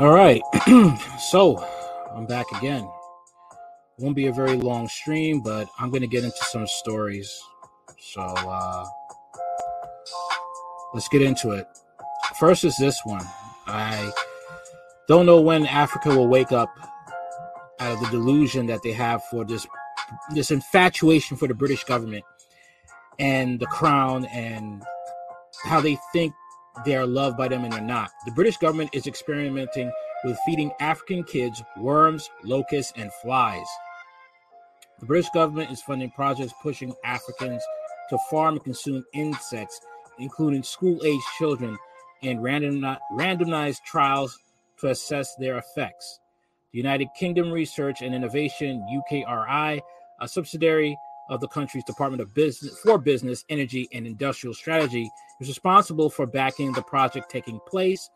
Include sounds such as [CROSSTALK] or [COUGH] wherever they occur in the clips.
All right. [CLEARS THROAT] so I'm back again. Won't be a very long stream, but I'm going to get into some stories. So uh, let's get into it. First is this one. I don't know when Africa will wake up out of the delusion that they have for this this infatuation for the British government and the crown and how they think they are loved by them and they're not. The British government is experimenting with feeding African kids worms, locusts, and flies. The British government is funding projects pushing Africans to farm and consume insects, including school aged children, and random, randomized trials to assess their effects. The United Kingdom Research and Innovation, UKRI, a subsidiary of the country's Department of Business for Business, Energy, and Industrial Strategy, responsible for backing the project taking place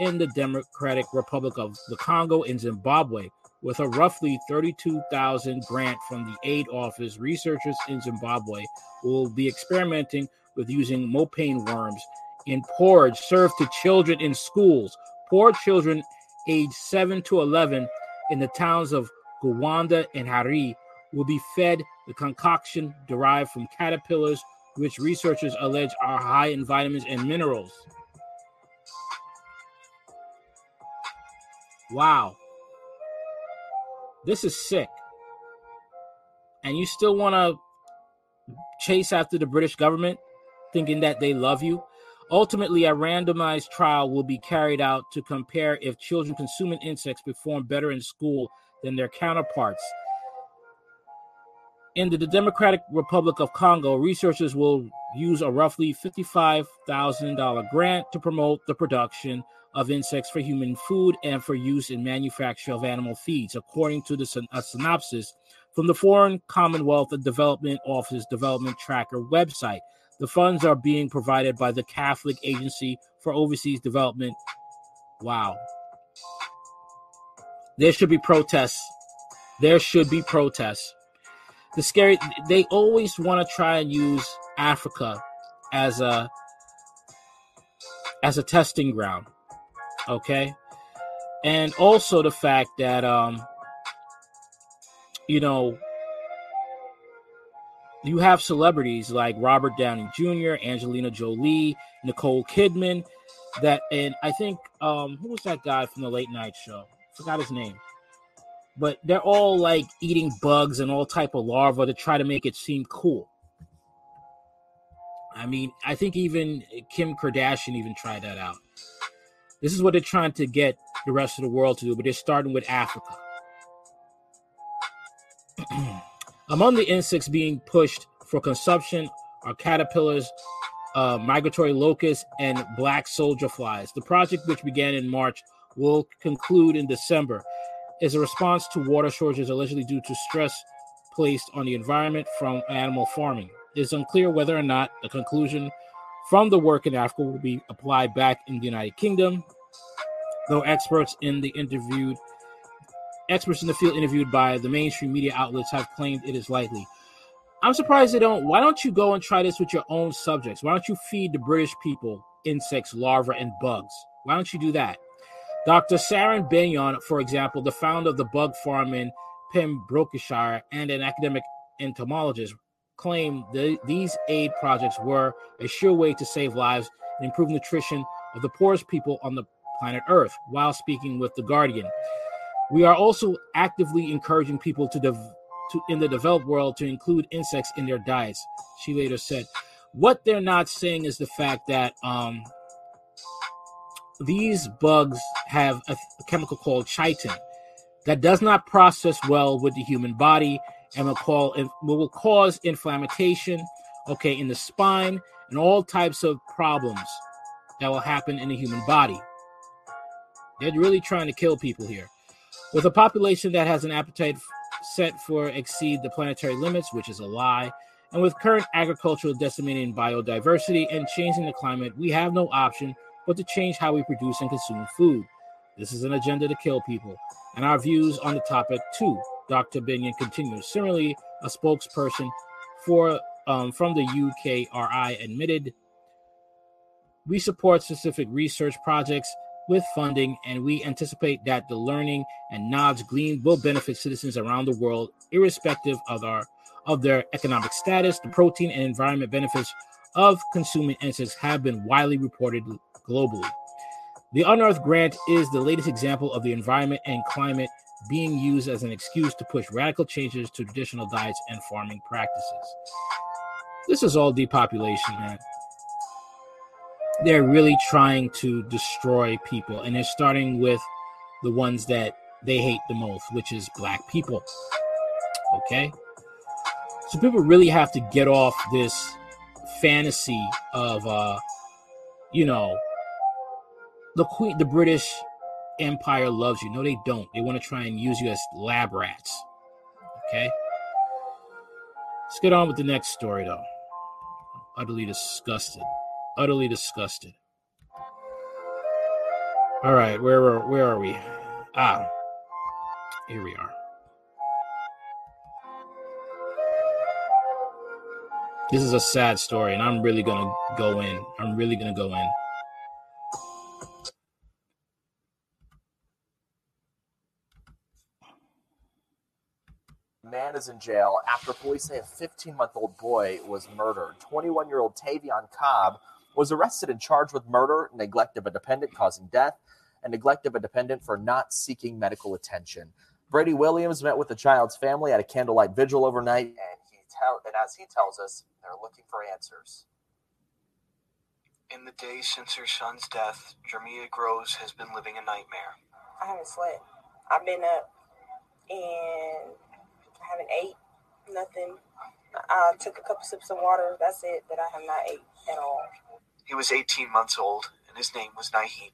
in the Democratic Republic of the Congo in Zimbabwe. With a roughly 32,000 grant from the aid office, researchers in Zimbabwe will be experimenting with using mopane worms in porridge served to children in schools. Poor children aged 7 to 11 in the towns of Gwanda and Hari will be fed the concoction derived from caterpillars, which researchers allege are high in vitamins and minerals. Wow. This is sick. And you still want to chase after the British government, thinking that they love you? Ultimately, a randomized trial will be carried out to compare if children consuming insects perform better in school than their counterparts. In the Democratic Republic of Congo, researchers will use a roughly $55,000 grant to promote the production of insects for human food and for use in manufacture of animal feeds, according to the a synopsis from the Foreign Commonwealth Development Office Development Tracker website. The funds are being provided by the Catholic Agency for Overseas Development. Wow. There should be protests. There should be protests. The scary they always want to try and use Africa as a as a testing ground okay and also the fact that um you know you have celebrities like Robert Downey Jr., Angelina Jolie, Nicole Kidman, that and I think um who was that guy from the late night show? Forgot his name. But they're all like eating bugs and all type of larvae to try to make it seem cool. I mean, I think even Kim Kardashian even tried that out. This is what they're trying to get the rest of the world to do, but they're starting with Africa. [CLEARS THROAT] Among the insects being pushed for consumption are caterpillars, uh, migratory locusts, and black soldier flies. The project, which began in March, will conclude in December. Is a response to water shortages allegedly due to stress placed on the environment from animal farming. It is unclear whether or not the conclusion from the work in Africa will be applied back in the United Kingdom, though experts in the interviewed experts in the field interviewed by the mainstream media outlets have claimed it is likely. I'm surprised they don't. Why don't you go and try this with your own subjects? Why don't you feed the British people insects, larvae, and bugs? Why don't you do that? Dr. Sarah Beynon, for example, the founder of the bug farm in Pembrokeshire and an academic entomologist, claimed that these aid projects were a sure way to save lives and improve nutrition of the poorest people on the planet Earth while speaking with The Guardian. We are also actively encouraging people to, dev- to in the developed world to include insects in their diets. She later said, "What they're not saying is the fact that um, these bugs have a, a chemical called chitin that does not process well with the human body and will call will cause inflammation, okay, in the spine and all types of problems that will happen in the human body. They're really trying to kill people here. With a population that has an appetite set for exceed the planetary limits, which is a lie, and with current agricultural decimating biodiversity and changing the climate, we have no option but to change how we produce and consume food. This is an agenda to kill people, and our views on the topic too Dr. Beynon continues. Similarly, a spokesperson for um, from the UKRI admitted, "We support specific research projects with funding, and we anticipate that the learning and knowledge gleaned will benefit citizens around the world, irrespective of our of their economic status. The protein and environment benefits of consuming insects have been widely reported globally. The Unearth Grant is the latest example of the environment and climate being used as an excuse to push radical changes to traditional diets and farming practices. This is all depopulation, man. They're really trying to destroy people, and they're starting with the ones that they hate the most, which is black people. Okay? So people really have to get off this fantasy of uh you know the queen the British Empire loves you. No, they don't. They want to try and use you as lab rats. Okay? Let's get on with the next story though. Utterly disgusted. Utterly disgusted. All right, where are where are we? Ah, here we are. This is a sad story, and I'm really gonna go in. I'm really gonna go in. Is in jail after police say a 15 month old boy was murdered. 21 year old Tavion Cobb was arrested and charged with murder, neglect of a dependent causing death, and neglect of a dependent for not seeking medical attention. Brady Williams met with the child's family at a candlelight vigil overnight, and he tell and as he tells us, they're looking for answers. In the days since her son's death, Jermia Groves has been living a nightmare. I haven't slept. I've been up and I haven't ate nothing. I took a couple sips of water. That's it. That I have not ate at all. He was 18 months old, and his name was Naheem.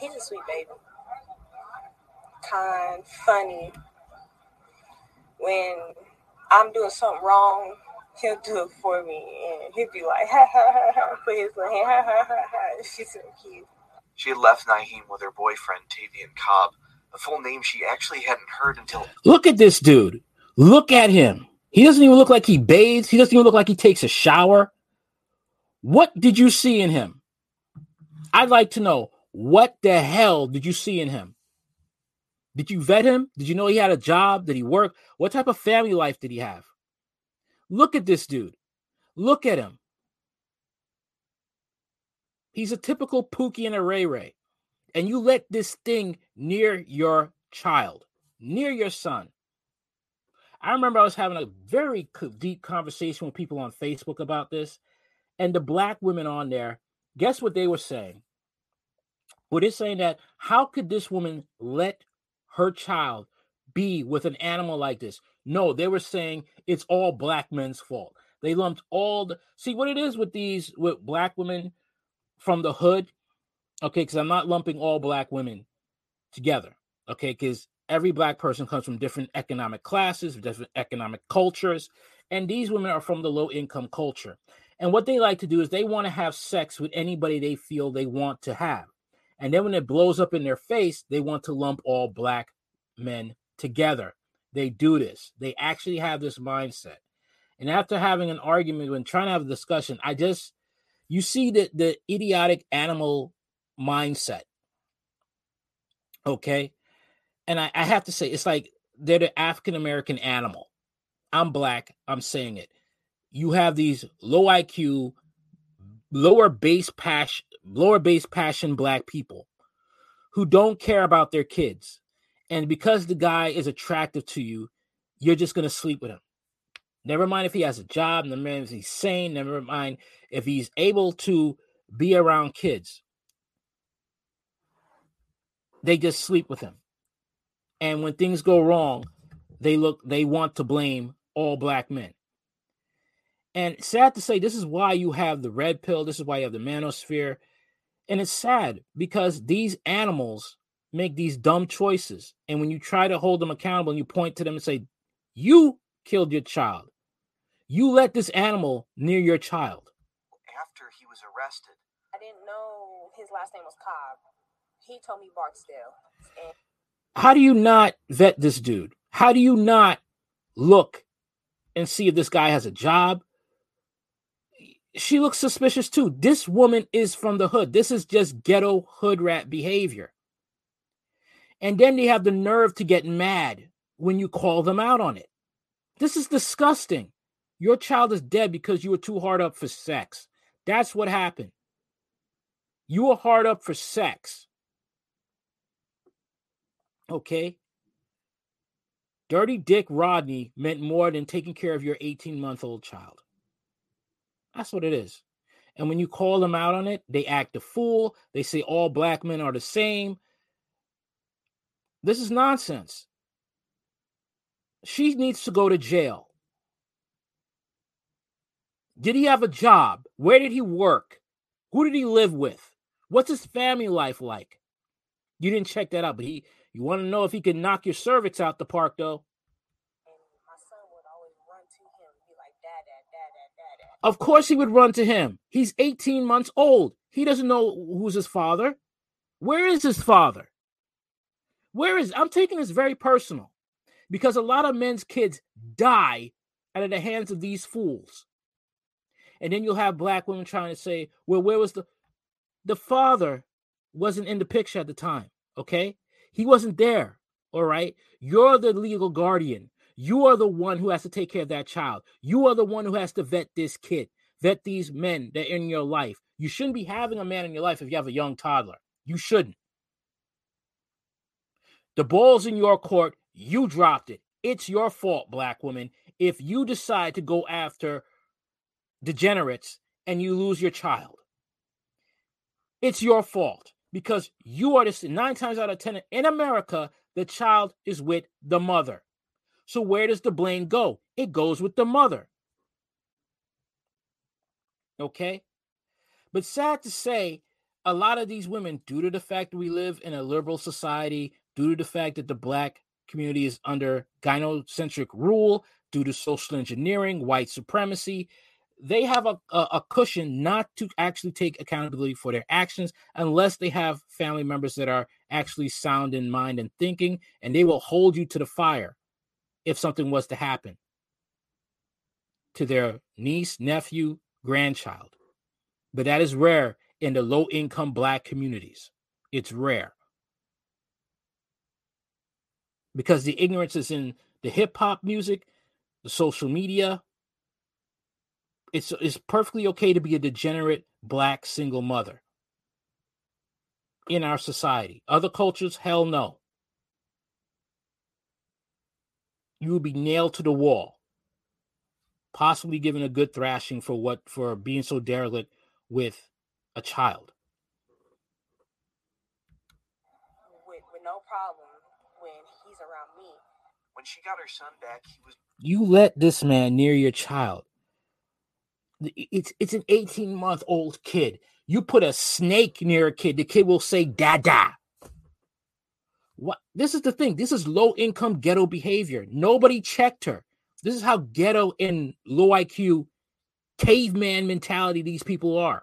He's a sweet baby. Kind, funny. When I'm doing something wrong, he'll do it for me, and he'll be like, [LAUGHS] ha ha ha ha, put his little hand, ha ha ha ha. She's so cute. She had left Naheem with her boyfriend, Tavian Cobb, a full name she actually hadn't heard until. Look at this dude. Look at him. He doesn't even look like he bathes. He doesn't even look like he takes a shower. What did you see in him? I'd like to know what the hell did you see in him? Did you vet him? Did you know he had a job? Did he work? What type of family life did he have? Look at this dude. Look at him. He's a typical Pookie and a Ray Ray. And you let this thing near your child, near your son. I remember I was having a very deep conversation with people on Facebook about this. And the black women on there, guess what they were saying? Well, they're saying that how could this woman let her child be with an animal like this? No, they were saying it's all black men's fault. They lumped all the see what it is with these with black women from the hood. Okay, because I'm not lumping all black women together. Okay, because every black person comes from different economic classes, different economic cultures, and these women are from the low income culture. And what they like to do is they want to have sex with anybody they feel they want to have. And then when it blows up in their face, they want to lump all black men together. They do this. They actually have this mindset. And after having an argument, when trying to have a discussion, I just you see the the idiotic animal mindset. Okay. And I, I have to say, it's like they're the African American animal. I'm black. I'm saying it. You have these low IQ, lower base passion, lower base passion black people who don't care about their kids. And because the guy is attractive to you, you're just gonna sleep with him. Never mind if he has a job, never mind if he's sane, never mind if he's able to be around kids. They just sleep with him. And when things go wrong, they look they want to blame all black men. And sad to say, this is why you have the red pill, this is why you have the manosphere. And it's sad because these animals make these dumb choices. And when you try to hold them accountable and you point to them and say, You killed your child, you let this animal near your child. After he was arrested, I didn't know his last name was Cobb. He told me Barksdale. And How do you not vet this dude? How do you not look and see if this guy has a job? she looks suspicious too. This woman is from the hood. This is just ghetto hood rat behavior. And then they have the nerve to get mad when you call them out on it. This is disgusting. Your child is dead because you were too hard up for sex. That's what happened. You were hard up for sex. Okay? Dirty Dick Rodney meant more than taking care of your 18 month old child. That's what it is. And when you call them out on it, they act a fool. They say all black men are the same. This is nonsense. She needs to go to jail. Did he have a job? Where did he work? Who did he live with? What's his family life like? You didn't check that out, but he you want to know if he can knock your cervix out the park though. Of course he would run to him. He's 18 months old. He doesn't know who's his father. Where is his father? Where is I'm taking this very personal because a lot of men's kids die out of the hands of these fools. And then you'll have black women trying to say, well, where was the the father wasn't in the picture at the time, okay? He wasn't there. All right. You're the legal guardian. You are the one who has to take care of that child. You are the one who has to vet this kid, vet these men that are in your life. You shouldn't be having a man in your life if you have a young toddler. You shouldn't. The ball's in your court. You dropped it. It's your fault, black woman, if you decide to go after degenerates and you lose your child. It's your fault because you are this nine times out of ten in America, the child is with the mother. So where does the blame go? It goes with the mother. Okay. But sad to say, a lot of these women, due to the fact that we live in a liberal society, due to the fact that the black community is under gynocentric rule, due to social engineering, white supremacy, they have a, a, a, cushion not to actually take accountability for their actions unless they have family members that are actually sound in mind and thinking, and they will hold you to the fire if something was to happen to their niece, nephew, grandchild. But that is rare in the low income black communities. It's rare. Because the ignorance is in the hip hop music, the social media, it's it's perfectly okay to be a degenerate black single mother in our society. Other cultures, hell no. You will be nailed to the wall, possibly given a good thrashing for what for being so derelict with a child. With, with no problem when he's around me. When she got her son back, he was. You let this man near your child it's it's an 18 month old kid. You put a snake near a kid, the kid will say dada. What this is the thing. This is low income ghetto behavior. Nobody checked her. This is how ghetto and low IQ caveman mentality these people are.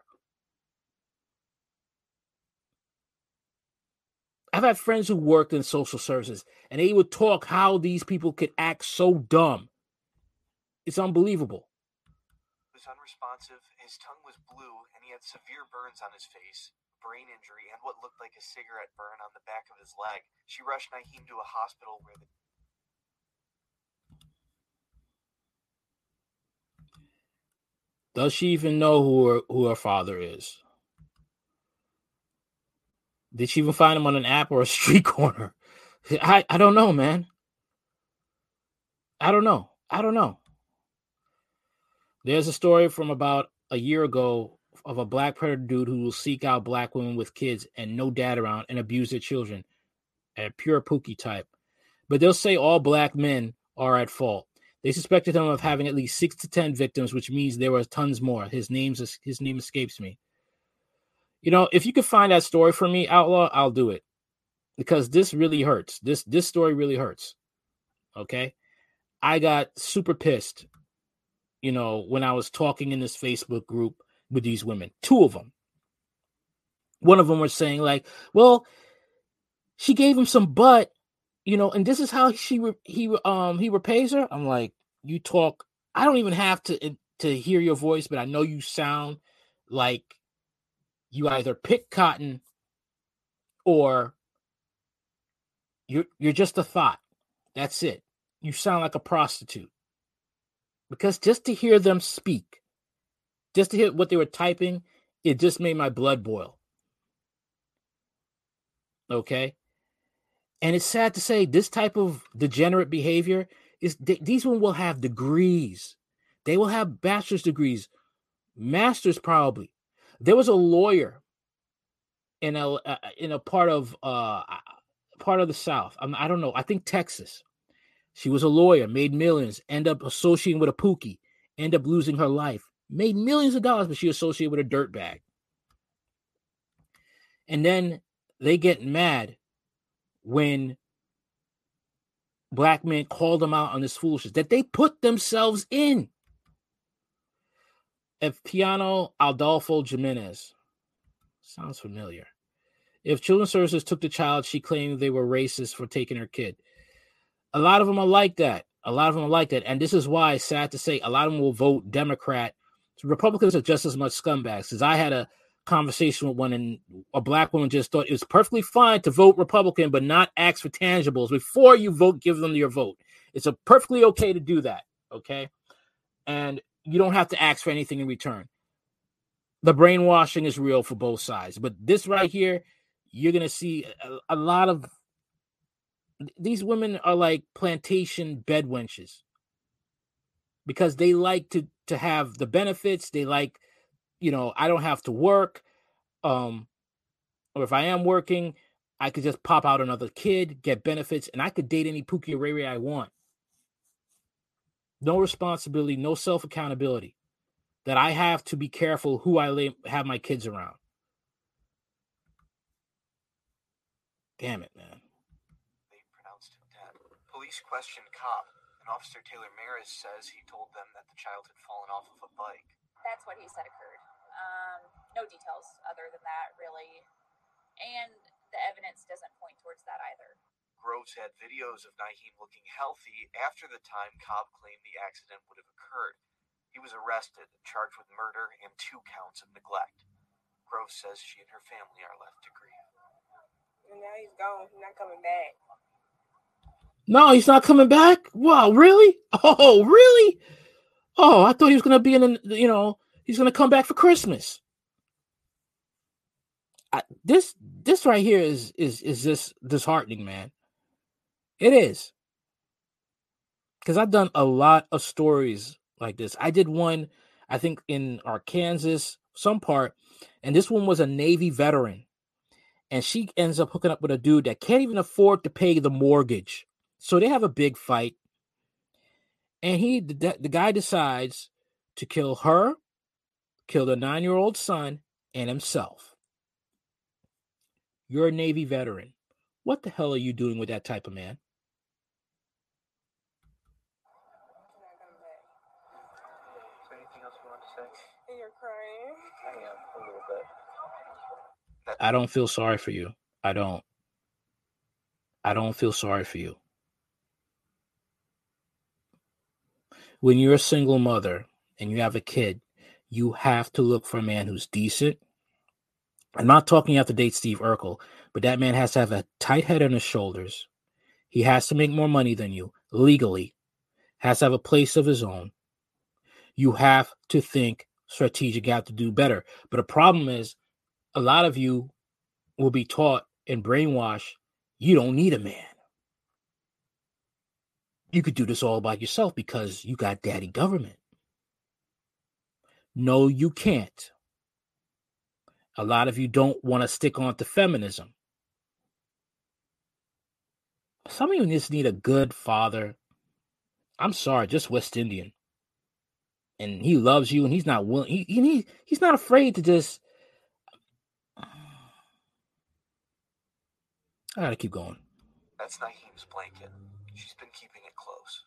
I've had friends who worked in social services and they would talk how these people could act so dumb. It's unbelievable unresponsive, his tongue was blue, and he had severe burns on his face, brain injury, and what looked like a cigarette burn on the back of his leg. She rushed Naheem to a hospital where the Does she even know who her, who her father is? Did she even find him on an app or a [LAUGHS] street corner? I, I don't know, man. I don't know. I don't know. There's a story from about a year ago of a black predator dude who will seek out black women with kids and no dad around and abuse their children. A pure pookie type. But they'll say all black men are at fault. They suspected him of having at least six to ten victims, which means there were tons more. His name's his name escapes me. You know, if you could find that story for me, Outlaw, I'll do it. Because this really hurts. This this story really hurts. Okay. I got super pissed you know, when I was talking in this Facebook group with these women, two of them. One of them was saying, like, well, she gave him some butt, you know, and this is how she re- he um he repays her. I'm like, you talk. I don't even have to to hear your voice, but I know you sound like you either pick cotton or you're you're just a thought. That's it. You sound like a prostitute. Because just to hear them speak, just to hear what they were typing, it just made my blood boil. Okay? And it's sad to say this type of degenerate behavior is these one will have degrees. They will have bachelor's degrees, masters probably. There was a lawyer in a uh, in a part of uh part of the South. I'm, I don't know. I think Texas. She was a lawyer, made millions, end up associating with a pookie, end up losing her life, made millions of dollars, but she associated with a dirt bag. And then they get mad when black men call them out on this foolishness that they put themselves in. If Piano Adolfo Jimenez sounds familiar. If Children's Services took the child, she claimed they were racist for taking her kid. A lot of them are like that. A lot of them are like that. And this is why, sad to say, a lot of them will vote Democrat. Republicans are just as much scumbags. Because I had a conversation with one, and a black woman just thought it was perfectly fine to vote Republican, but not ask for tangibles before you vote, give them your vote. It's a perfectly okay to do that. Okay. And you don't have to ask for anything in return. The brainwashing is real for both sides. But this right here, you're going to see a, a lot of these women are like plantation bed wenches because they like to to have the benefits they like you know i don't have to work um or if i am working i could just pop out another kid get benefits and i could date any pookie ray i want. No responsibility no self accountability that i have to be careful who i lay, have my kids around. Damn it man Police questioned Cobb, and Officer Taylor Maris says he told them that the child had fallen off of a bike. That's what he said occurred. Um, no details other than that, really. And the evidence doesn't point towards that either. Groves had videos of Naheem looking healthy after the time Cobb claimed the accident would have occurred. He was arrested and charged with murder and two counts of neglect. Groves says she and her family are left to grieve. And now he's gone. He's not coming back. No, he's not coming back. Wow, really? [LAUGHS] Oh, really? Oh, I thought he was gonna be in. You know, he's gonna come back for Christmas. I, this this right here is is is this disheartening, man. It is because I've done a lot of stories like this. I did one, I think, in Arkansas, some part, and this one was a Navy veteran, and she ends up hooking up with a dude that can't even afford to pay the mortgage so they have a big fight. And he, the, the guy decides to kill her, kill the nine year old son, and himself. You're a Navy veteran. What the hell are you doing with that type of man? I don't feel sorry for you. I don't. I don't feel sorry for you. When you're a single mother and you have a kid, you have to look for a man who's decent. I'm not talking you have to date Steve Urkel, but that man has to have a tight head on his shoulders. He has to make more money than you legally, has to have a place of his own. You have to think strategic, you have to do better. But the problem is, a lot of you will be taught and brainwashed you don't need a man you could do this all by yourself because you got daddy government. No, you can't. A lot of you don't want to stick on to feminism. Some of you just need a good father. I'm sorry, just West Indian. And he loves you and he's not willing he, he he's not afraid to just [SIGHS] I gotta keep going. That's Naheem's blanket. She's been keeping it close.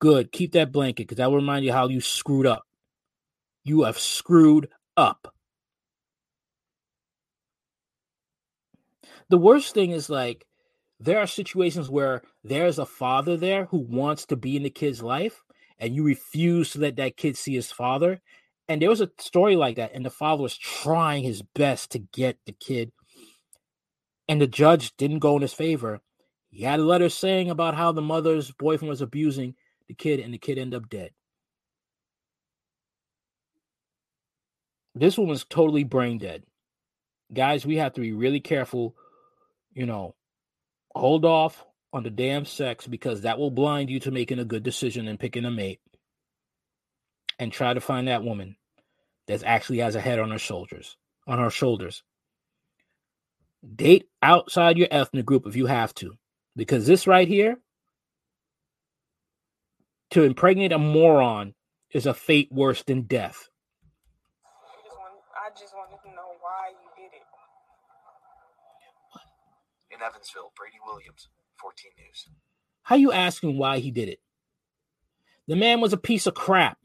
Good. Keep that blanket because that will remind you how you screwed up. You have screwed up. The worst thing is like there are situations where there's a father there who wants to be in the kid's life and you refuse to let that kid see his father. And there was a story like that, and the father was trying his best to get the kid, and the judge didn't go in his favor. He had a letter saying about how the mother's boyfriend was abusing the kid, and the kid ended up dead. This woman's totally brain dead. Guys, we have to be really careful, you know, hold off on the damn sex because that will blind you to making a good decision and picking a mate. And try to find that woman that actually has a head on her shoulders. On her shoulders. Date outside your ethnic group if you have to, because this right here, to impregnate a moron, is a fate worse than death. I just, want, I just wanted to know why you did it. In Evansville, Brady Williams, 14 News. How you asking why he did it? The man was a piece of crap.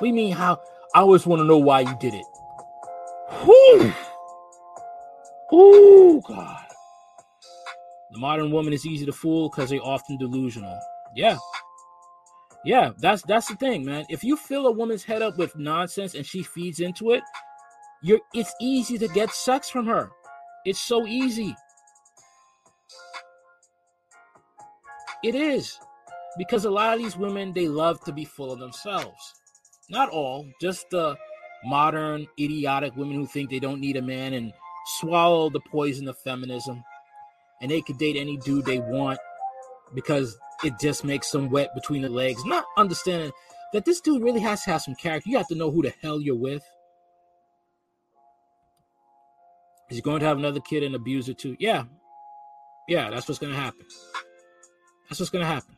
We mean how? I always want to know why you did it. Whew. Oh God. The modern woman is easy to fool because they're often delusional. Yeah. Yeah, that's that's the thing, man. If you fill a woman's head up with nonsense and she feeds into it, you're it's easy to get sex from her. It's so easy. It is. Because a lot of these women, they love to be full of themselves. Not all, just the modern, idiotic women who think they don't need a man and swallow the poison of feminism. And they could date any dude they want because it just makes them wet between the legs. Not understanding that this dude really has to have some character. You have to know who the hell you're with. Is he going to have another kid and abuse it too? Yeah. Yeah, that's what's going to happen. That's what's going to happen.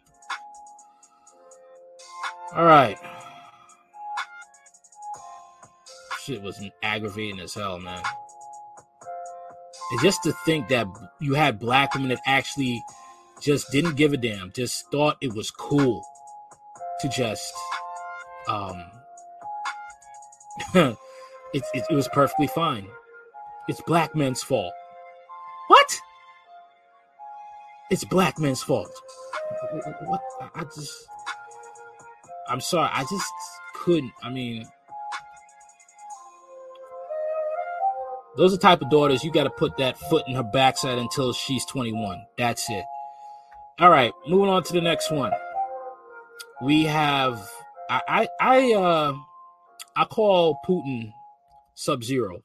All right. Shit was aggravating as hell, man. And just to think that you had black women that actually just didn't give a damn, just thought it was cool to just um [LAUGHS] it, it, it was perfectly fine. It's black men's fault. What? It's black men's fault. What? I just. I'm sorry. I just couldn't. I mean, those are the type of daughters you got to put that foot in her backside until she's 21. That's it. All right, moving on to the next one. We have I I, I uh I call Putin Sub Zero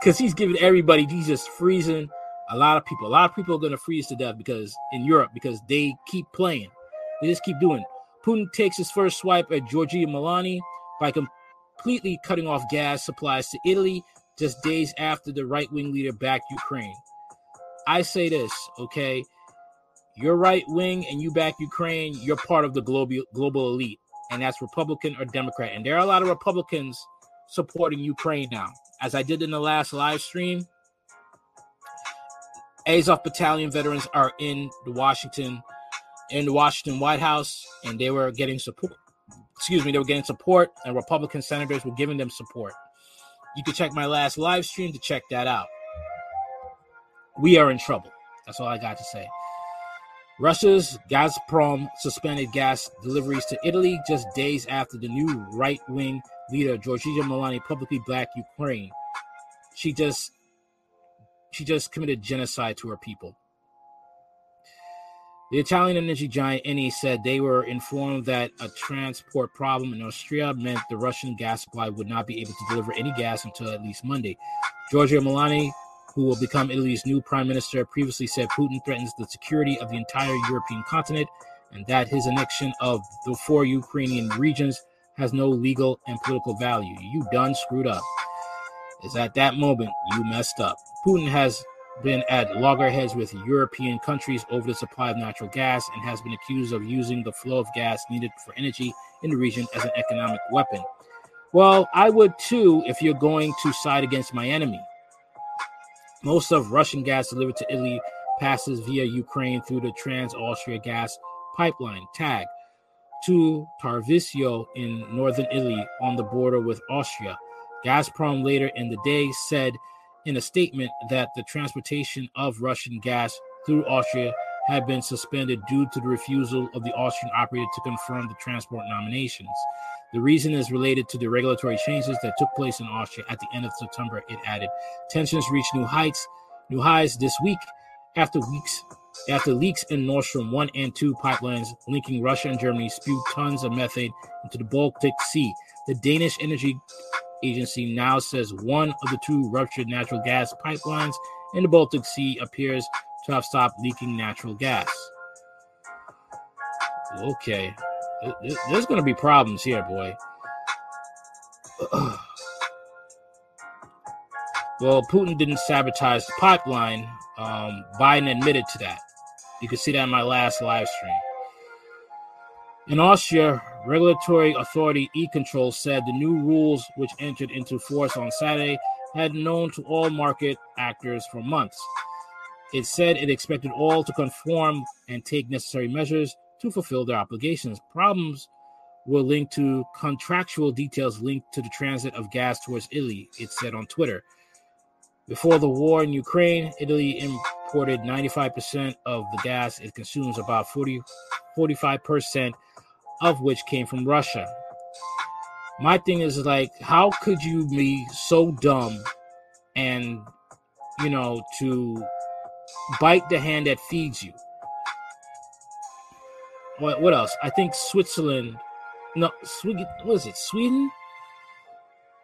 because [LAUGHS] he's giving everybody he's just freezing a lot of people. A lot of people are going to freeze to death because in Europe because they keep playing. They just keep doing. Putin takes his first swipe at Giorgia Meloni by completely cutting off gas supplies to Italy just days after the right-wing leader backed Ukraine. I say this, okay? You're right wing and you back Ukraine, you're part of the global global elite, and that's Republican or Democrat. And there are a lot of Republicans supporting Ukraine now. As I did in the last live stream, Azov Battalion veterans are in the Washington, in the Washington White House, and they were getting support. Excuse me, they were getting support, and Republican senators were giving them support. You can check my last live stream to check that out. We are in trouble. That's all I got to say. Russia's Gazprom suspended gas deliveries to Italy just days after the new right wing leader, Giorgia Meloni, publicly blacked Ukraine. She just she just committed genocide to her people. The Italian energy giant Eni said they were informed that a transport problem in Austria meant the Russian gas supply would not be able to deliver any gas until at least Monday. Giorgia Meloni, who will become Italy's new prime minister, previously said Putin threatens the security of the entire European continent and that his annexion of the four Ukrainian regions has no legal and political value. You done screwed up. Is at that moment you messed up. Putin has been at loggerheads with European countries over the supply of natural gas and has been accused of using the flow of gas needed for energy in the region as an economic weapon. Well, I would too if you're going to side against my enemy. Most of Russian gas delivered to Italy passes via Ukraine through the Trans Austria gas pipeline, TAG, to Tarvisio in northern Italy on the border with Austria. Gazprom later in the day said in a statement that the transportation of Russian gas through Austria had been suspended due to the refusal of the Austrian operator to confirm the transport nominations. The reason is related to the regulatory changes that took place in Austria at the end of September. It added, tensions reached new heights, new highs this week after weeks after leaks in Nord Stream 1 and 2 pipelines linking Russia and Germany spewed tons of methane into the Baltic Sea. The Danish Energy Agency now says one of the two ruptured natural gas pipelines in the Baltic Sea appears to have stopped leaking natural gas. Okay, there's going to be problems here, boy. [CLEARS THROAT] well, Putin didn't sabotage the pipeline. Um, Biden admitted to that. You can see that in my last live stream. In Austria, regulatory authority E-Control said the new rules, which entered into force on Saturday, had known to all market actors for months. It said it expected all to conform and take necessary measures to fulfill their obligations. Problems were linked to contractual details linked to the transit of gas towards Italy, it said on Twitter. Before the war in Ukraine, Italy imported 95% of the gas it consumes, about 40, 45% of which came from Russia. My thing is like, how could you be so dumb and, you know, to bite the hand that feeds you? What, what else? I think Switzerland, no, what is it, Sweden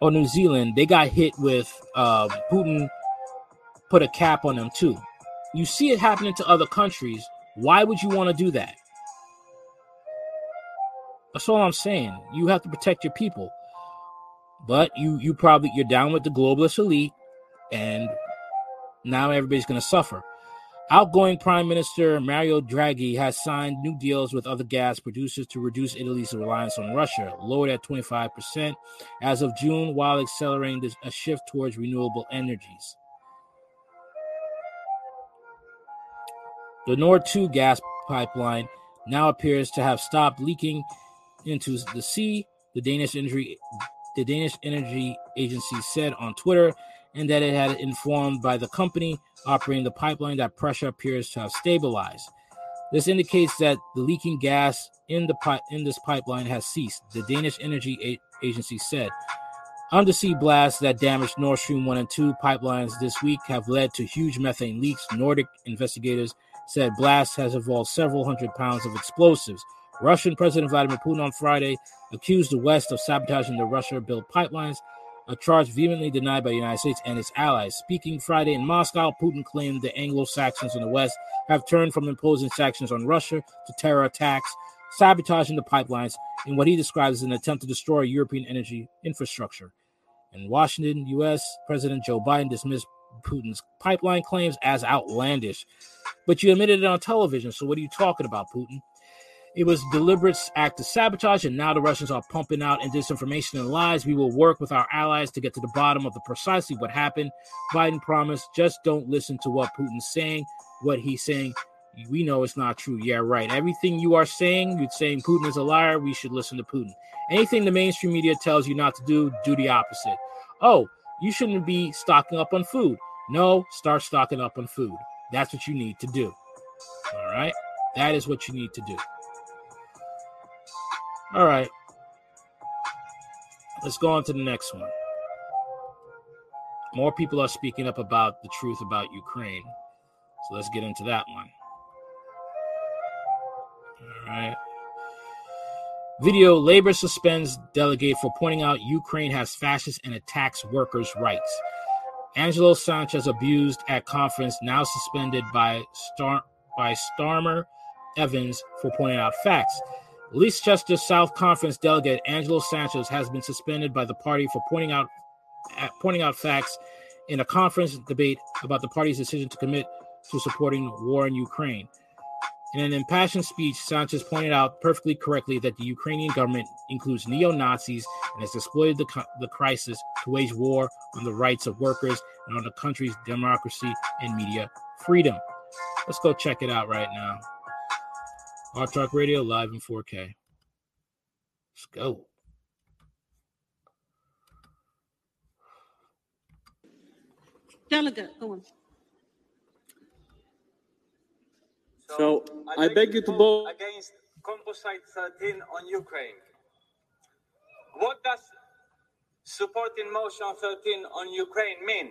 or New Zealand? They got hit with uh, Putin put a cap on them too. You see it happening to other countries. Why would you want to do that? That's all I'm saying. You have to protect your people. But you you probably you're down with the globalist elite and now everybody's going to suffer. Outgoing Prime Minister Mario Draghi has signed new deals with other gas producers to reduce Italy's reliance on Russia, lowered at 25% as of June, while accelerating a shift towards renewable energies. The Nord 2 gas pipeline now appears to have stopped leaking into the sea, the Danish Energy the Danish Energy Agency said on Twitter, and that it had informed by the company operating the pipeline that pressure appears to have stabilized. This indicates that the leaking gas in the pi- in this pipeline has ceased, the Danish Energy A- Agency said. Undersea blasts that damaged Nord Stream 1 and 2 pipelines this week have led to huge methane leaks. Nordic investigators said blast has involved several hundred pounds of explosives. Russian President Vladimir Putin on Friday accused the West of sabotaging the Russia built pipelines, a charge vehemently denied by the United States and its allies. Speaking Friday in Moscow, Putin claimed the Anglo Saxons in the West have turned from imposing sanctions on Russia to terror attacks, sabotaging the pipelines in what he describes as an attempt to destroy European energy infrastructure. In Washington, U.S. President Joe Biden dismissed Putin's pipeline claims as outlandish. But you admitted it on television, so what are you talking about, Putin? It was deliberate act of sabotage, and now the Russians are pumping out and disinformation and lies. We will work with our allies to get to the bottom of the precisely what happened. Biden promised, just don't listen to what Putin's saying. What he's saying, we know it's not true. Yeah, right. Everything you are saying, you're saying Putin is a liar. We should listen to Putin. Anything the mainstream media tells you not to do, do the opposite. Oh, you shouldn't be stocking up on food. No, start stocking up on food. That's what you need to do. All right. That is what you need to do. All right. Let's go on to the next one. More people are speaking up about the truth about Ukraine. So let's get into that one. All right. Video Labor suspends delegate for pointing out Ukraine has fascists and attacks workers' rights. Angelo Sanchez abused at conference, now suspended by Star- by Starmer Evans for pointing out facts. Leicester South Conference delegate Angelo Sanchez has been suspended by the party for pointing out pointing out facts in a conference debate about the party's decision to commit to supporting war in Ukraine. In an impassioned speech, Sanchez pointed out perfectly correctly that the Ukrainian government includes neo Nazis and has exploited the, the crisis to wage war on the rights of workers and on the country's democracy and media freedom. Let's go check it out right now. Hard Talk Radio live in 4K. Let's go. Delegate, go on. So I beg you to vote against Composite 13 on Ukraine. What does supporting motion 13 on Ukraine mean?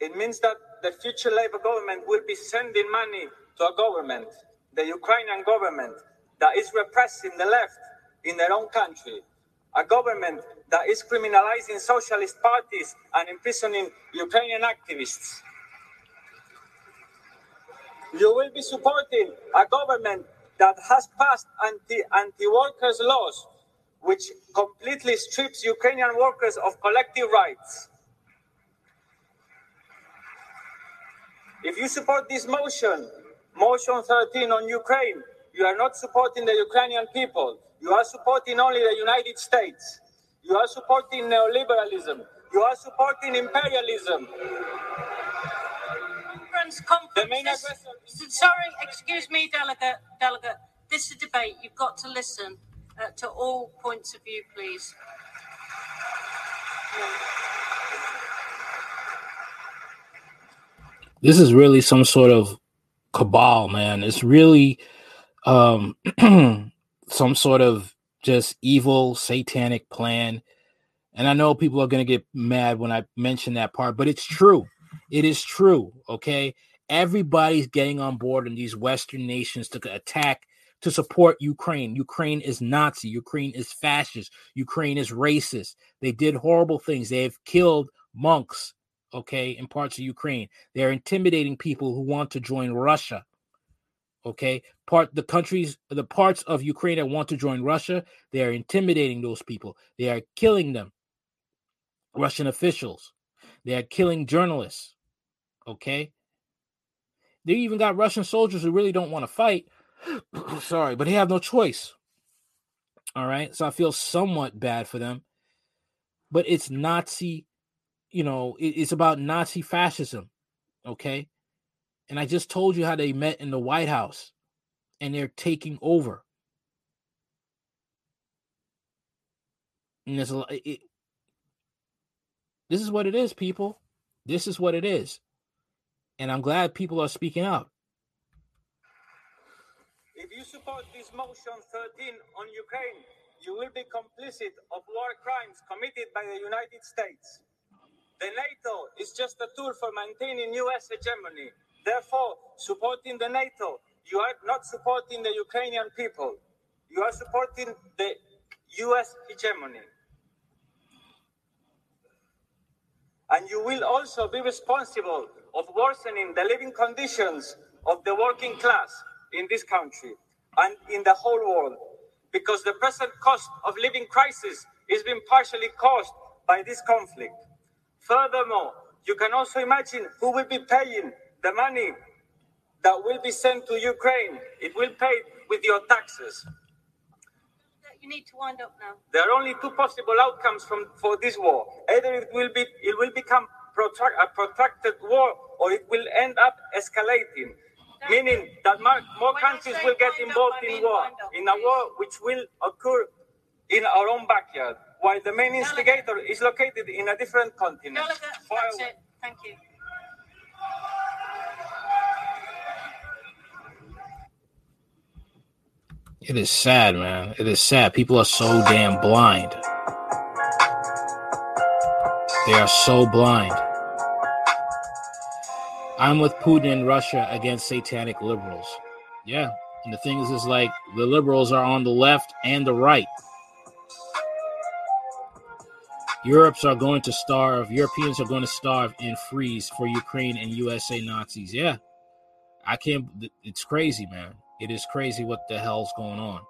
It means that the future Labour government will be sending money to a government, the Ukrainian government, that is repressing the left in their own country, a government that is criminalizing socialist parties and imprisoning Ukrainian activists. You will be supporting a government that has passed anti anti workers laws, which completely strips Ukrainian workers of collective rights. If you support this motion, motion 13 on Ukraine, you are not supporting the Ukrainian people. You are supporting only the United States. You are supporting neoliberalism. You are supporting imperialism. Conference, conference. The main aggressor Sorry, excuse me, delegate, delegate. This is a debate. You've got to listen uh, to all points of view, please. This is really some sort of cabal, man. It's really um [CLEARS THROAT] some sort of just evil satanic plan. And I know people are going to get mad when I mention that part, but it's true. It is true, okay? Everybody's getting on board in these western nations to attack to support Ukraine. Ukraine is Nazi, Ukraine is fascist, Ukraine is racist. They did horrible things. They have killed monks, okay, in parts of Ukraine. They're intimidating people who want to join Russia. Okay, part the countries, the parts of Ukraine that want to join Russia, they are intimidating those people. They are killing them. Russian officials. They are killing journalists. Okay. They even got Russian soldiers who really don't want to fight. [CLEARS THROAT] Sorry, but they have no choice. All right. So I feel somewhat bad for them. But it's Nazi, you know, it- it's about Nazi fascism. Okay. And I just told you how they met in the White House and they're taking over. And there's a lot. This is what it is, people. This is what it is. And I'm glad people are speaking out. If you support this motion 13 on Ukraine, you will be complicit of war crimes committed by the United States. The NATO is just a tool for maintaining US hegemony. Therefore, supporting the NATO, you are not supporting the Ukrainian people. You are supporting the US hegemony. And you will also be responsible of worsening the living conditions of the working class in this country and in the whole world. Because the present cost of living crisis is being partially caused by this conflict. Furthermore, you can also imagine who will be paying the money that will be sent to Ukraine. It will pay with your taxes. You need to wind up now. There are only two possible outcomes from for this war. Either it will be it will become protract, a protracted war, or it will end up escalating, meaning that more, more countries will get wind up, involved in mean war, up, in a war which will occur in our own backyard, while the main instigator is located in a different continent. Delegate, far that's it. Thank you. It is sad, man. It is sad. People are so damn blind. They are so blind. I'm with Putin and Russia against satanic liberals. Yeah. And the thing is, is like the liberals are on the left and the right. Europe's are going to starve. Europeans are going to starve and freeze for Ukraine and USA Nazis. Yeah. I can't. It's crazy, man. It is crazy what the hell's going on.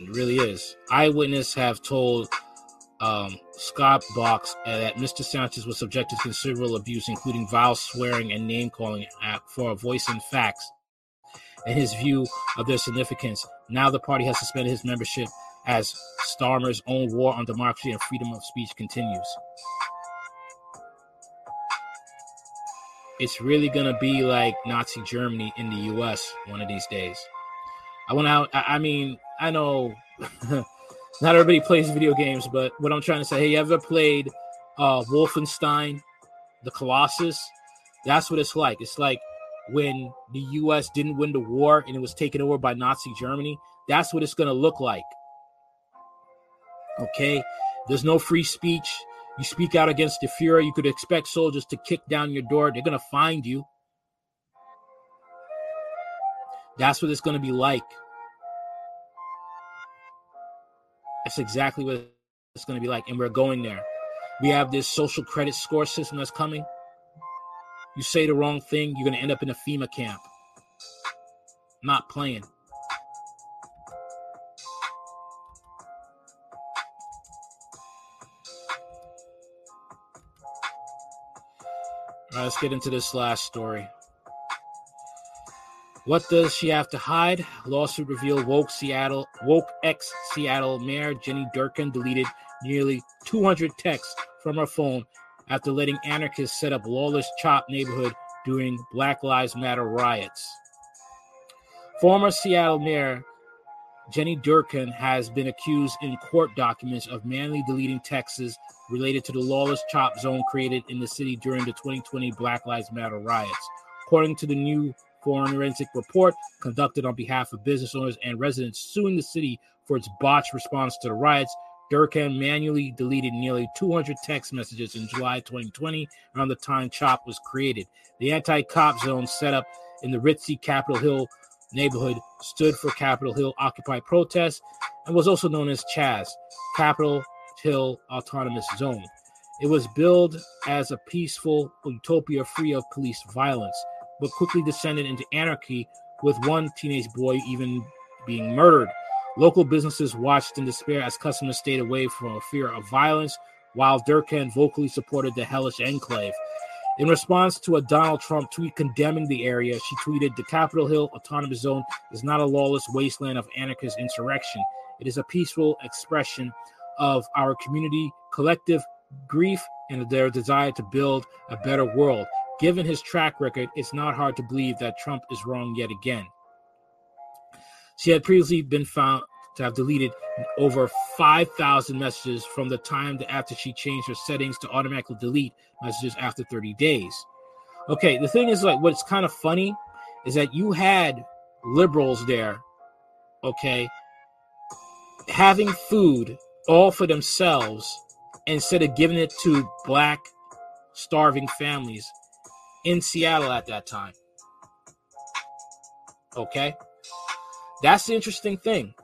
It really is. Eyewitness have told um, Scott Box uh, that Mr. Sanchez was subjected to considerable abuse, including vile swearing and name calling for voicing facts and his view of their significance. Now the party has suspended his membership as Starmer's own war on democracy and freedom of speech continues. It's really gonna be like Nazi Germany in the U.S. one of these days. I to. I I mean, I know [LAUGHS] not everybody plays video games, but what I'm trying to say, hey, you ever played uh, Wolfenstein, the Colossus. That's what it's like. It's like when the U.S. didn't win the war and it was taken over by Nazi Germany. That's what it's going to look like. Okay, there's no free speech. You speak out against the Fuhrer, you could expect soldiers to kick down your door. They're going to find you. That's what it's going to be like. That's exactly what it's going to be like. And we're going there. We have this social credit score system that's coming. You say the wrong thing, you're going to end up in a FEMA camp. Not playing. Right, let's get into this last story. What does she have to hide? Lawsuit revealed woke Seattle, woke ex Seattle Mayor Jenny Durkan deleted nearly 200 texts from her phone after letting anarchists set up lawless chop neighborhood during Black Lives Matter riots. Former Seattle Mayor Jenny Durkan has been accused in court documents of manually deleting texts related to the lawless chop zone created in the city during the 2020 Black Lives Matter riots. According to the new forensic report conducted on behalf of business owners and residents suing the city for its botched response to the riots. Durkan manually deleted nearly 200 text messages in July 2020 around the time CHOP was created. The anti cop zone set up in the ritzy Capitol Hill neighborhood stood for Capitol Hill Occupy Protest and was also known as CHAZ, Capitol Hill Autonomous Zone. It was billed as a peaceful utopia free of police violence but quickly descended into anarchy, with one teenage boy even being murdered. Local businesses watched in despair as customers stayed away from a fear of violence, while Durkan vocally supported the hellish enclave. In response to a Donald Trump tweet condemning the area, she tweeted, The Capitol Hill Autonomous Zone is not a lawless wasteland of anarchist insurrection. It is a peaceful expression of our community collective grief and their desire to build a better world. Given his track record, it's not hard to believe that Trump is wrong yet again. She had previously been found to have deleted over 5,000 messages from the time after she changed her settings to automatically delete messages after 30 days. Okay, the thing is, like, what's kind of funny is that you had liberals there, okay, having food all for themselves instead of giving it to black starving families in Seattle at that time. Okay. That's the interesting thing.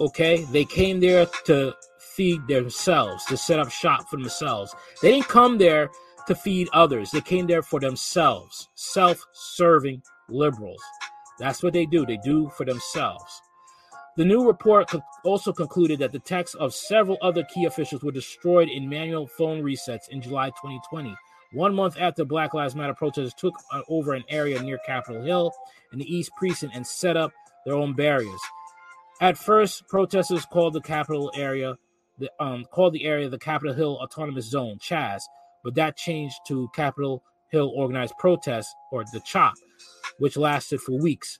Okay. They came there to feed themselves, to set up shop for themselves. They didn't come there to feed others, they came there for themselves. Self serving liberals. That's what they do. They do for themselves. The new report also concluded that the texts of several other key officials were destroyed in manual phone resets in July 2020 one month after Black Lives Matter protesters took uh, over an area near Capitol Hill in the East Precinct and set up their own barriers. At first, protesters called the Capitol area the, um, called the area the Capitol Hill Autonomous Zone (CHAZ), but that changed to Capitol Hill Organized Protest or the CHOP, which lasted for weeks.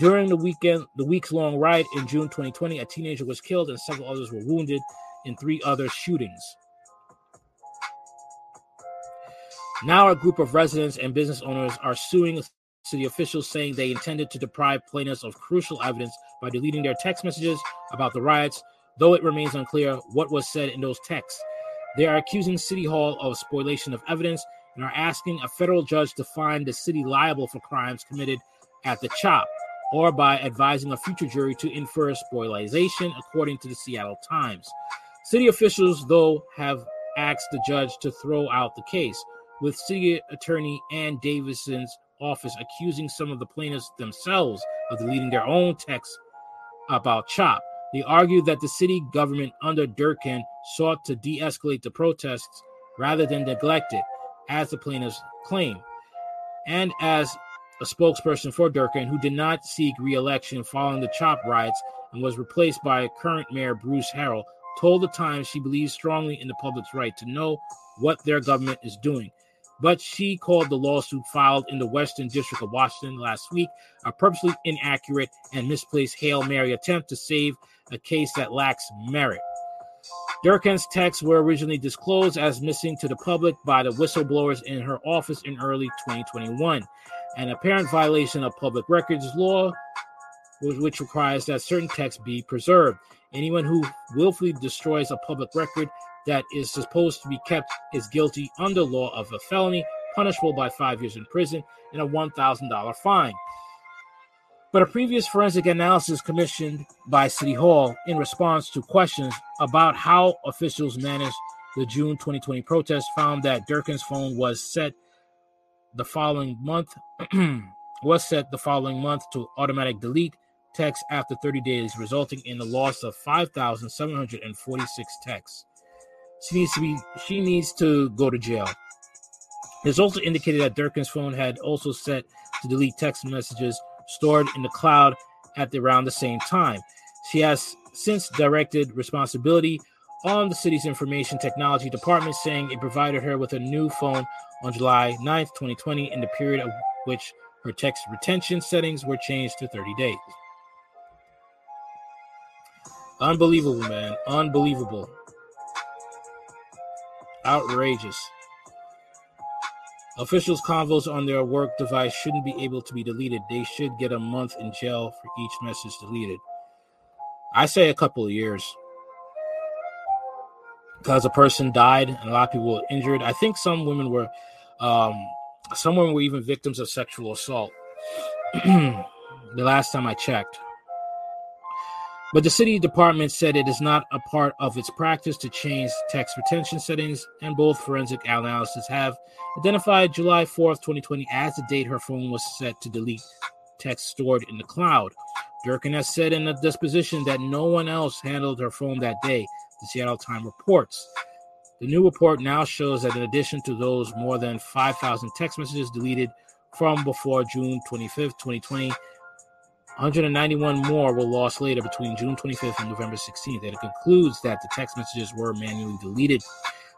During the weekend, the weeks-long riot in June 2020, a teenager was killed and several others were wounded in three other shootings. Now, a group of residents and business owners are suing city officials, saying they intended to deprive plaintiffs of crucial evidence by deleting their text messages about the riots, though it remains unclear what was said in those texts. They are accusing City Hall of spoliation of evidence and are asking a federal judge to find the city liable for crimes committed at the CHOP, or by advising a future jury to infer spoliation, according to the Seattle Times. City officials, though, have asked the judge to throw out the case with city attorney Ann Davison's office accusing some of the plaintiffs themselves of deleting their own texts about CHOP. They argued that the city government under Durkan sought to de escalate the protests rather than neglect it, as the plaintiffs claim. And as a spokesperson for Durkan, who did not seek re election following the CHOP riots and was replaced by current mayor Bruce Harrell, told the Times she believes strongly in the public's right to know what their government is doing but she called the lawsuit filed in the Western District of Washington last week a purposely inaccurate and misplaced Hail Mary attempt to save a case that lacks merit. Durkan's texts were originally disclosed as missing to the public by the whistleblowers in her office in early 2021, an apparent violation of public records law, which requires that certain texts be preserved. Anyone who willfully destroys a public record that is supposed to be kept is guilty under law of a felony punishable by five years in prison and a $1,000 fine. But a previous forensic analysis commissioned by City Hall in response to questions about how officials managed the June 2020 protest found that Durkan's phone was set the following month [CLEARS THROAT] was set the following month to automatic delete text after 30 days, resulting in the loss of 5,746 texts. She needs to be she needs to go to jail. It's also indicated that Durkan's phone had also set to delete text messages stored in the cloud at the, around the same time. She has since directed responsibility on the city's information technology department, saying it provided her with a new phone on July 9th, 2020, in the period of which her text retention settings were changed to 30 days. Unbelievable, man. Unbelievable. Outrageous. Officials' convos on their work device shouldn't be able to be deleted. They should get a month in jail for each message deleted. I say a couple of years. Because a person died and a lot of people were injured. I think some women were um some women were even victims of sexual assault. [CLEARS THROAT] the last time I checked. But the city department said it is not a part of its practice to change text retention settings, and both forensic analysts have identified July 4th, 2020 as the date her phone was set to delete text stored in the cloud. Durkan has said in a disposition that no one else handled her phone that day, the Seattle Times reports. The new report now shows that in addition to those more than 5,000 text messages deleted from before June 25th, 2020, 191 more were lost later between June 25th and November 16th, and it concludes that the text messages were manually deleted.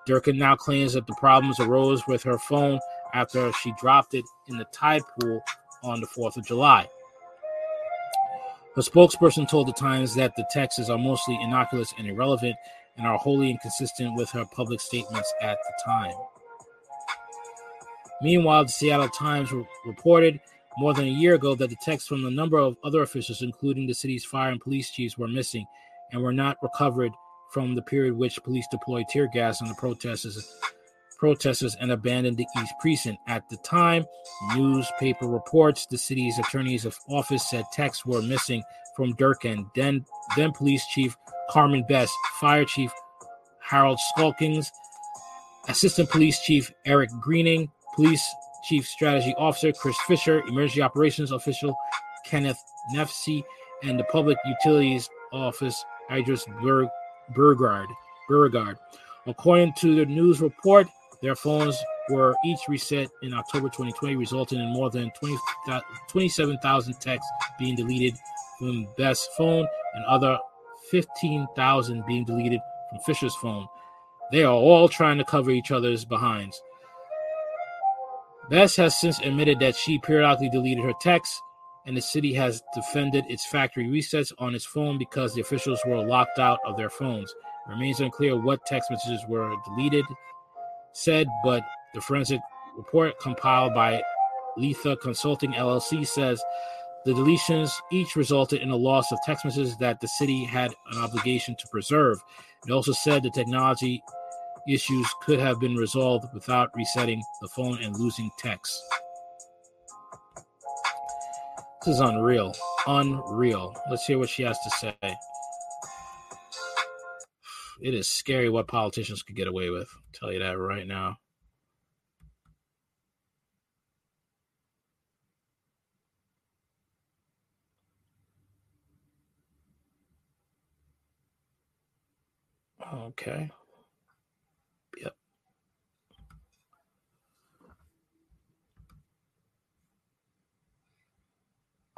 Durkan now claims that the problems arose with her phone after she dropped it in the tide pool on the 4th of July. Her spokesperson told the Times that the texts are mostly innocuous and irrelevant and are wholly inconsistent with her public statements at the time. Meanwhile, the Seattle Times reported more than a year ago that the texts from a number of other officials, including the city's fire and police chiefs, were missing and were not recovered from the period which police deployed tear gas on the protesters protesters and abandoned the East Precinct. At the time, newspaper reports the city's attorney's of office said texts were missing from Durkan, then then police chief Carmen Best, fire chief Harold Scoggins, assistant police chief Eric Greening, police Chief Strategy Officer Chris Fisher, Emergency Operations Official Kenneth Neafcy, and the Public Utilities Office Idris Burg- Burgard. Burgard. According to the news report, their phones were each reset in October 2020, resulting in more than 20, 27,000 texts being deleted from Best's phone and other 15,000 being deleted from Fisher's phone. They are all trying to cover each other's behinds. Best has since admitted that she periodically deleted her texts, and the city has defended its factory resets on its phone because the officials were locked out of their phones. It remains unclear what text messages were deleted, said, but the forensic report compiled by Letha Consulting LLC says the deletions each resulted in a loss of text messages that the city had an obligation to preserve. It also said the technology issues could have been resolved without resetting the phone and losing text. This is unreal. Unreal. Let's hear what she has to say. It is scary what politicians could get away with. I'll tell you that right now. Okay.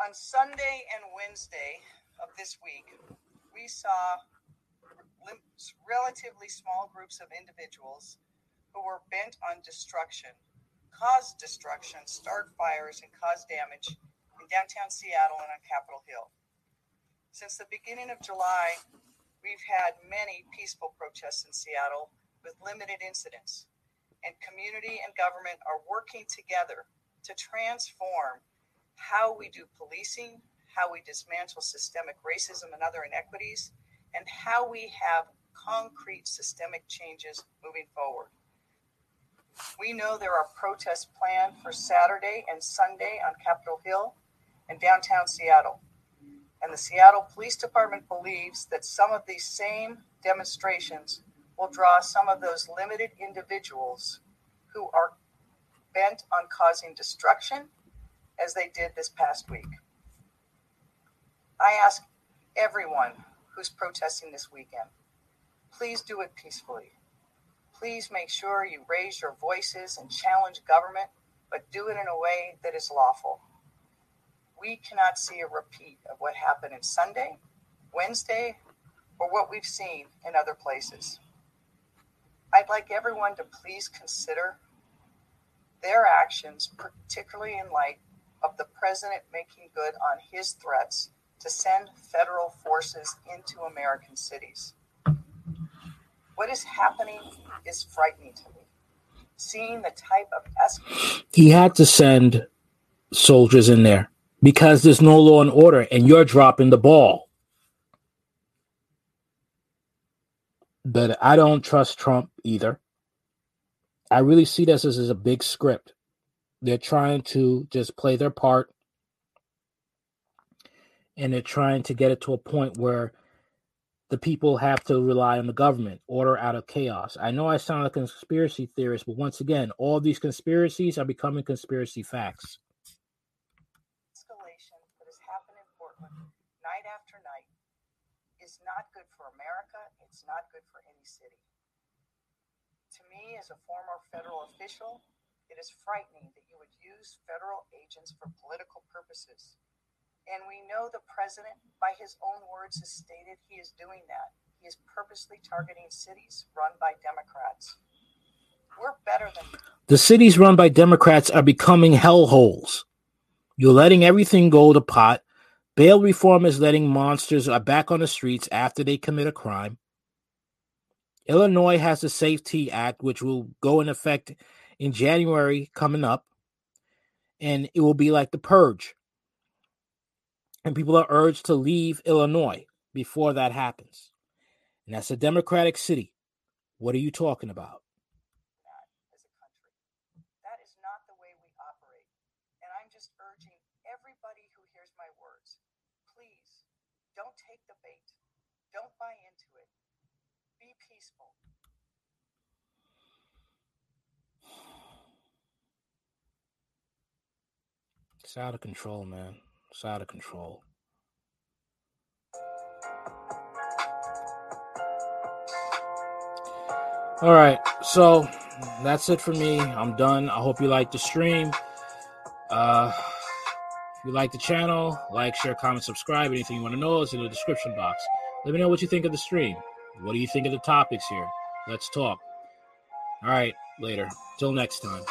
On Sunday and Wednesday of this week, we saw relatively small groups of individuals who were bent on destruction, cause destruction, start fires, and cause damage in downtown Seattle and on Capitol Hill. Since the beginning of July, We've had many peaceful protests in Seattle with limited incidents, and community and government are working together to transform how we do policing, how we dismantle systemic racism and other inequities, and how we have concrete systemic changes moving forward. We know there are protests planned for Saturday and Sunday on Capitol Hill and downtown Seattle. And the Seattle Police Department believes that some of these same demonstrations will draw some of those limited individuals who are bent on causing destruction as they did this past week. I ask everyone who's protesting this weekend please do it peacefully. Please make sure you raise your voices and challenge government, but do it in a way that is lawful. We cannot see a repeat of what happened in Sunday, Wednesday, or what we've seen in other places. I'd like everyone to please consider their actions, particularly in light of the president making good on his threats to send federal forces into American cities. What is happening is frightening to me. Seeing the type of escalation. He had to send soldiers in there because there's no law and order, and you're dropping the ball. But I don't trust Trump either. I really see this as, as a big script. They're trying to just play their part and they're trying to get it to a point where the people have to rely on the government, order out of chaos. I know I sound like a conspiracy theorist, but once again, all these conspiracies are becoming conspiracy facts. Escalation that has happened in Portland night after night is not good for America. It's not good for any city. To me, as a former federal official, it is frightening that you would use federal agents for political purposes. And we know the president, by his own words, has stated he is doing that. He is purposely targeting cities run by Democrats. We're better than. The cities run by Democrats are becoming hellholes. You're letting everything go to pot. Bail reform is letting monsters are back on the streets after they commit a crime. Illinois has the Safety Act, which will go in effect in January coming up, and it will be like the purge and people are urged to leave Illinois before that happens. And that's a democratic city. What are you talking about? As a country, that is not the way we operate. And I'm just urging everybody who hears my words please don't take the bait, don't buy into it, be peaceful. Out of control, man. It's out of control. All right, so that's it for me. I'm done. I hope you like the stream. Uh, if you like the channel, like, share, comment, subscribe. Anything you want to know is in the description box. Let me know what you think of the stream. What do you think of the topics here? Let's talk. All right, later. Till next time.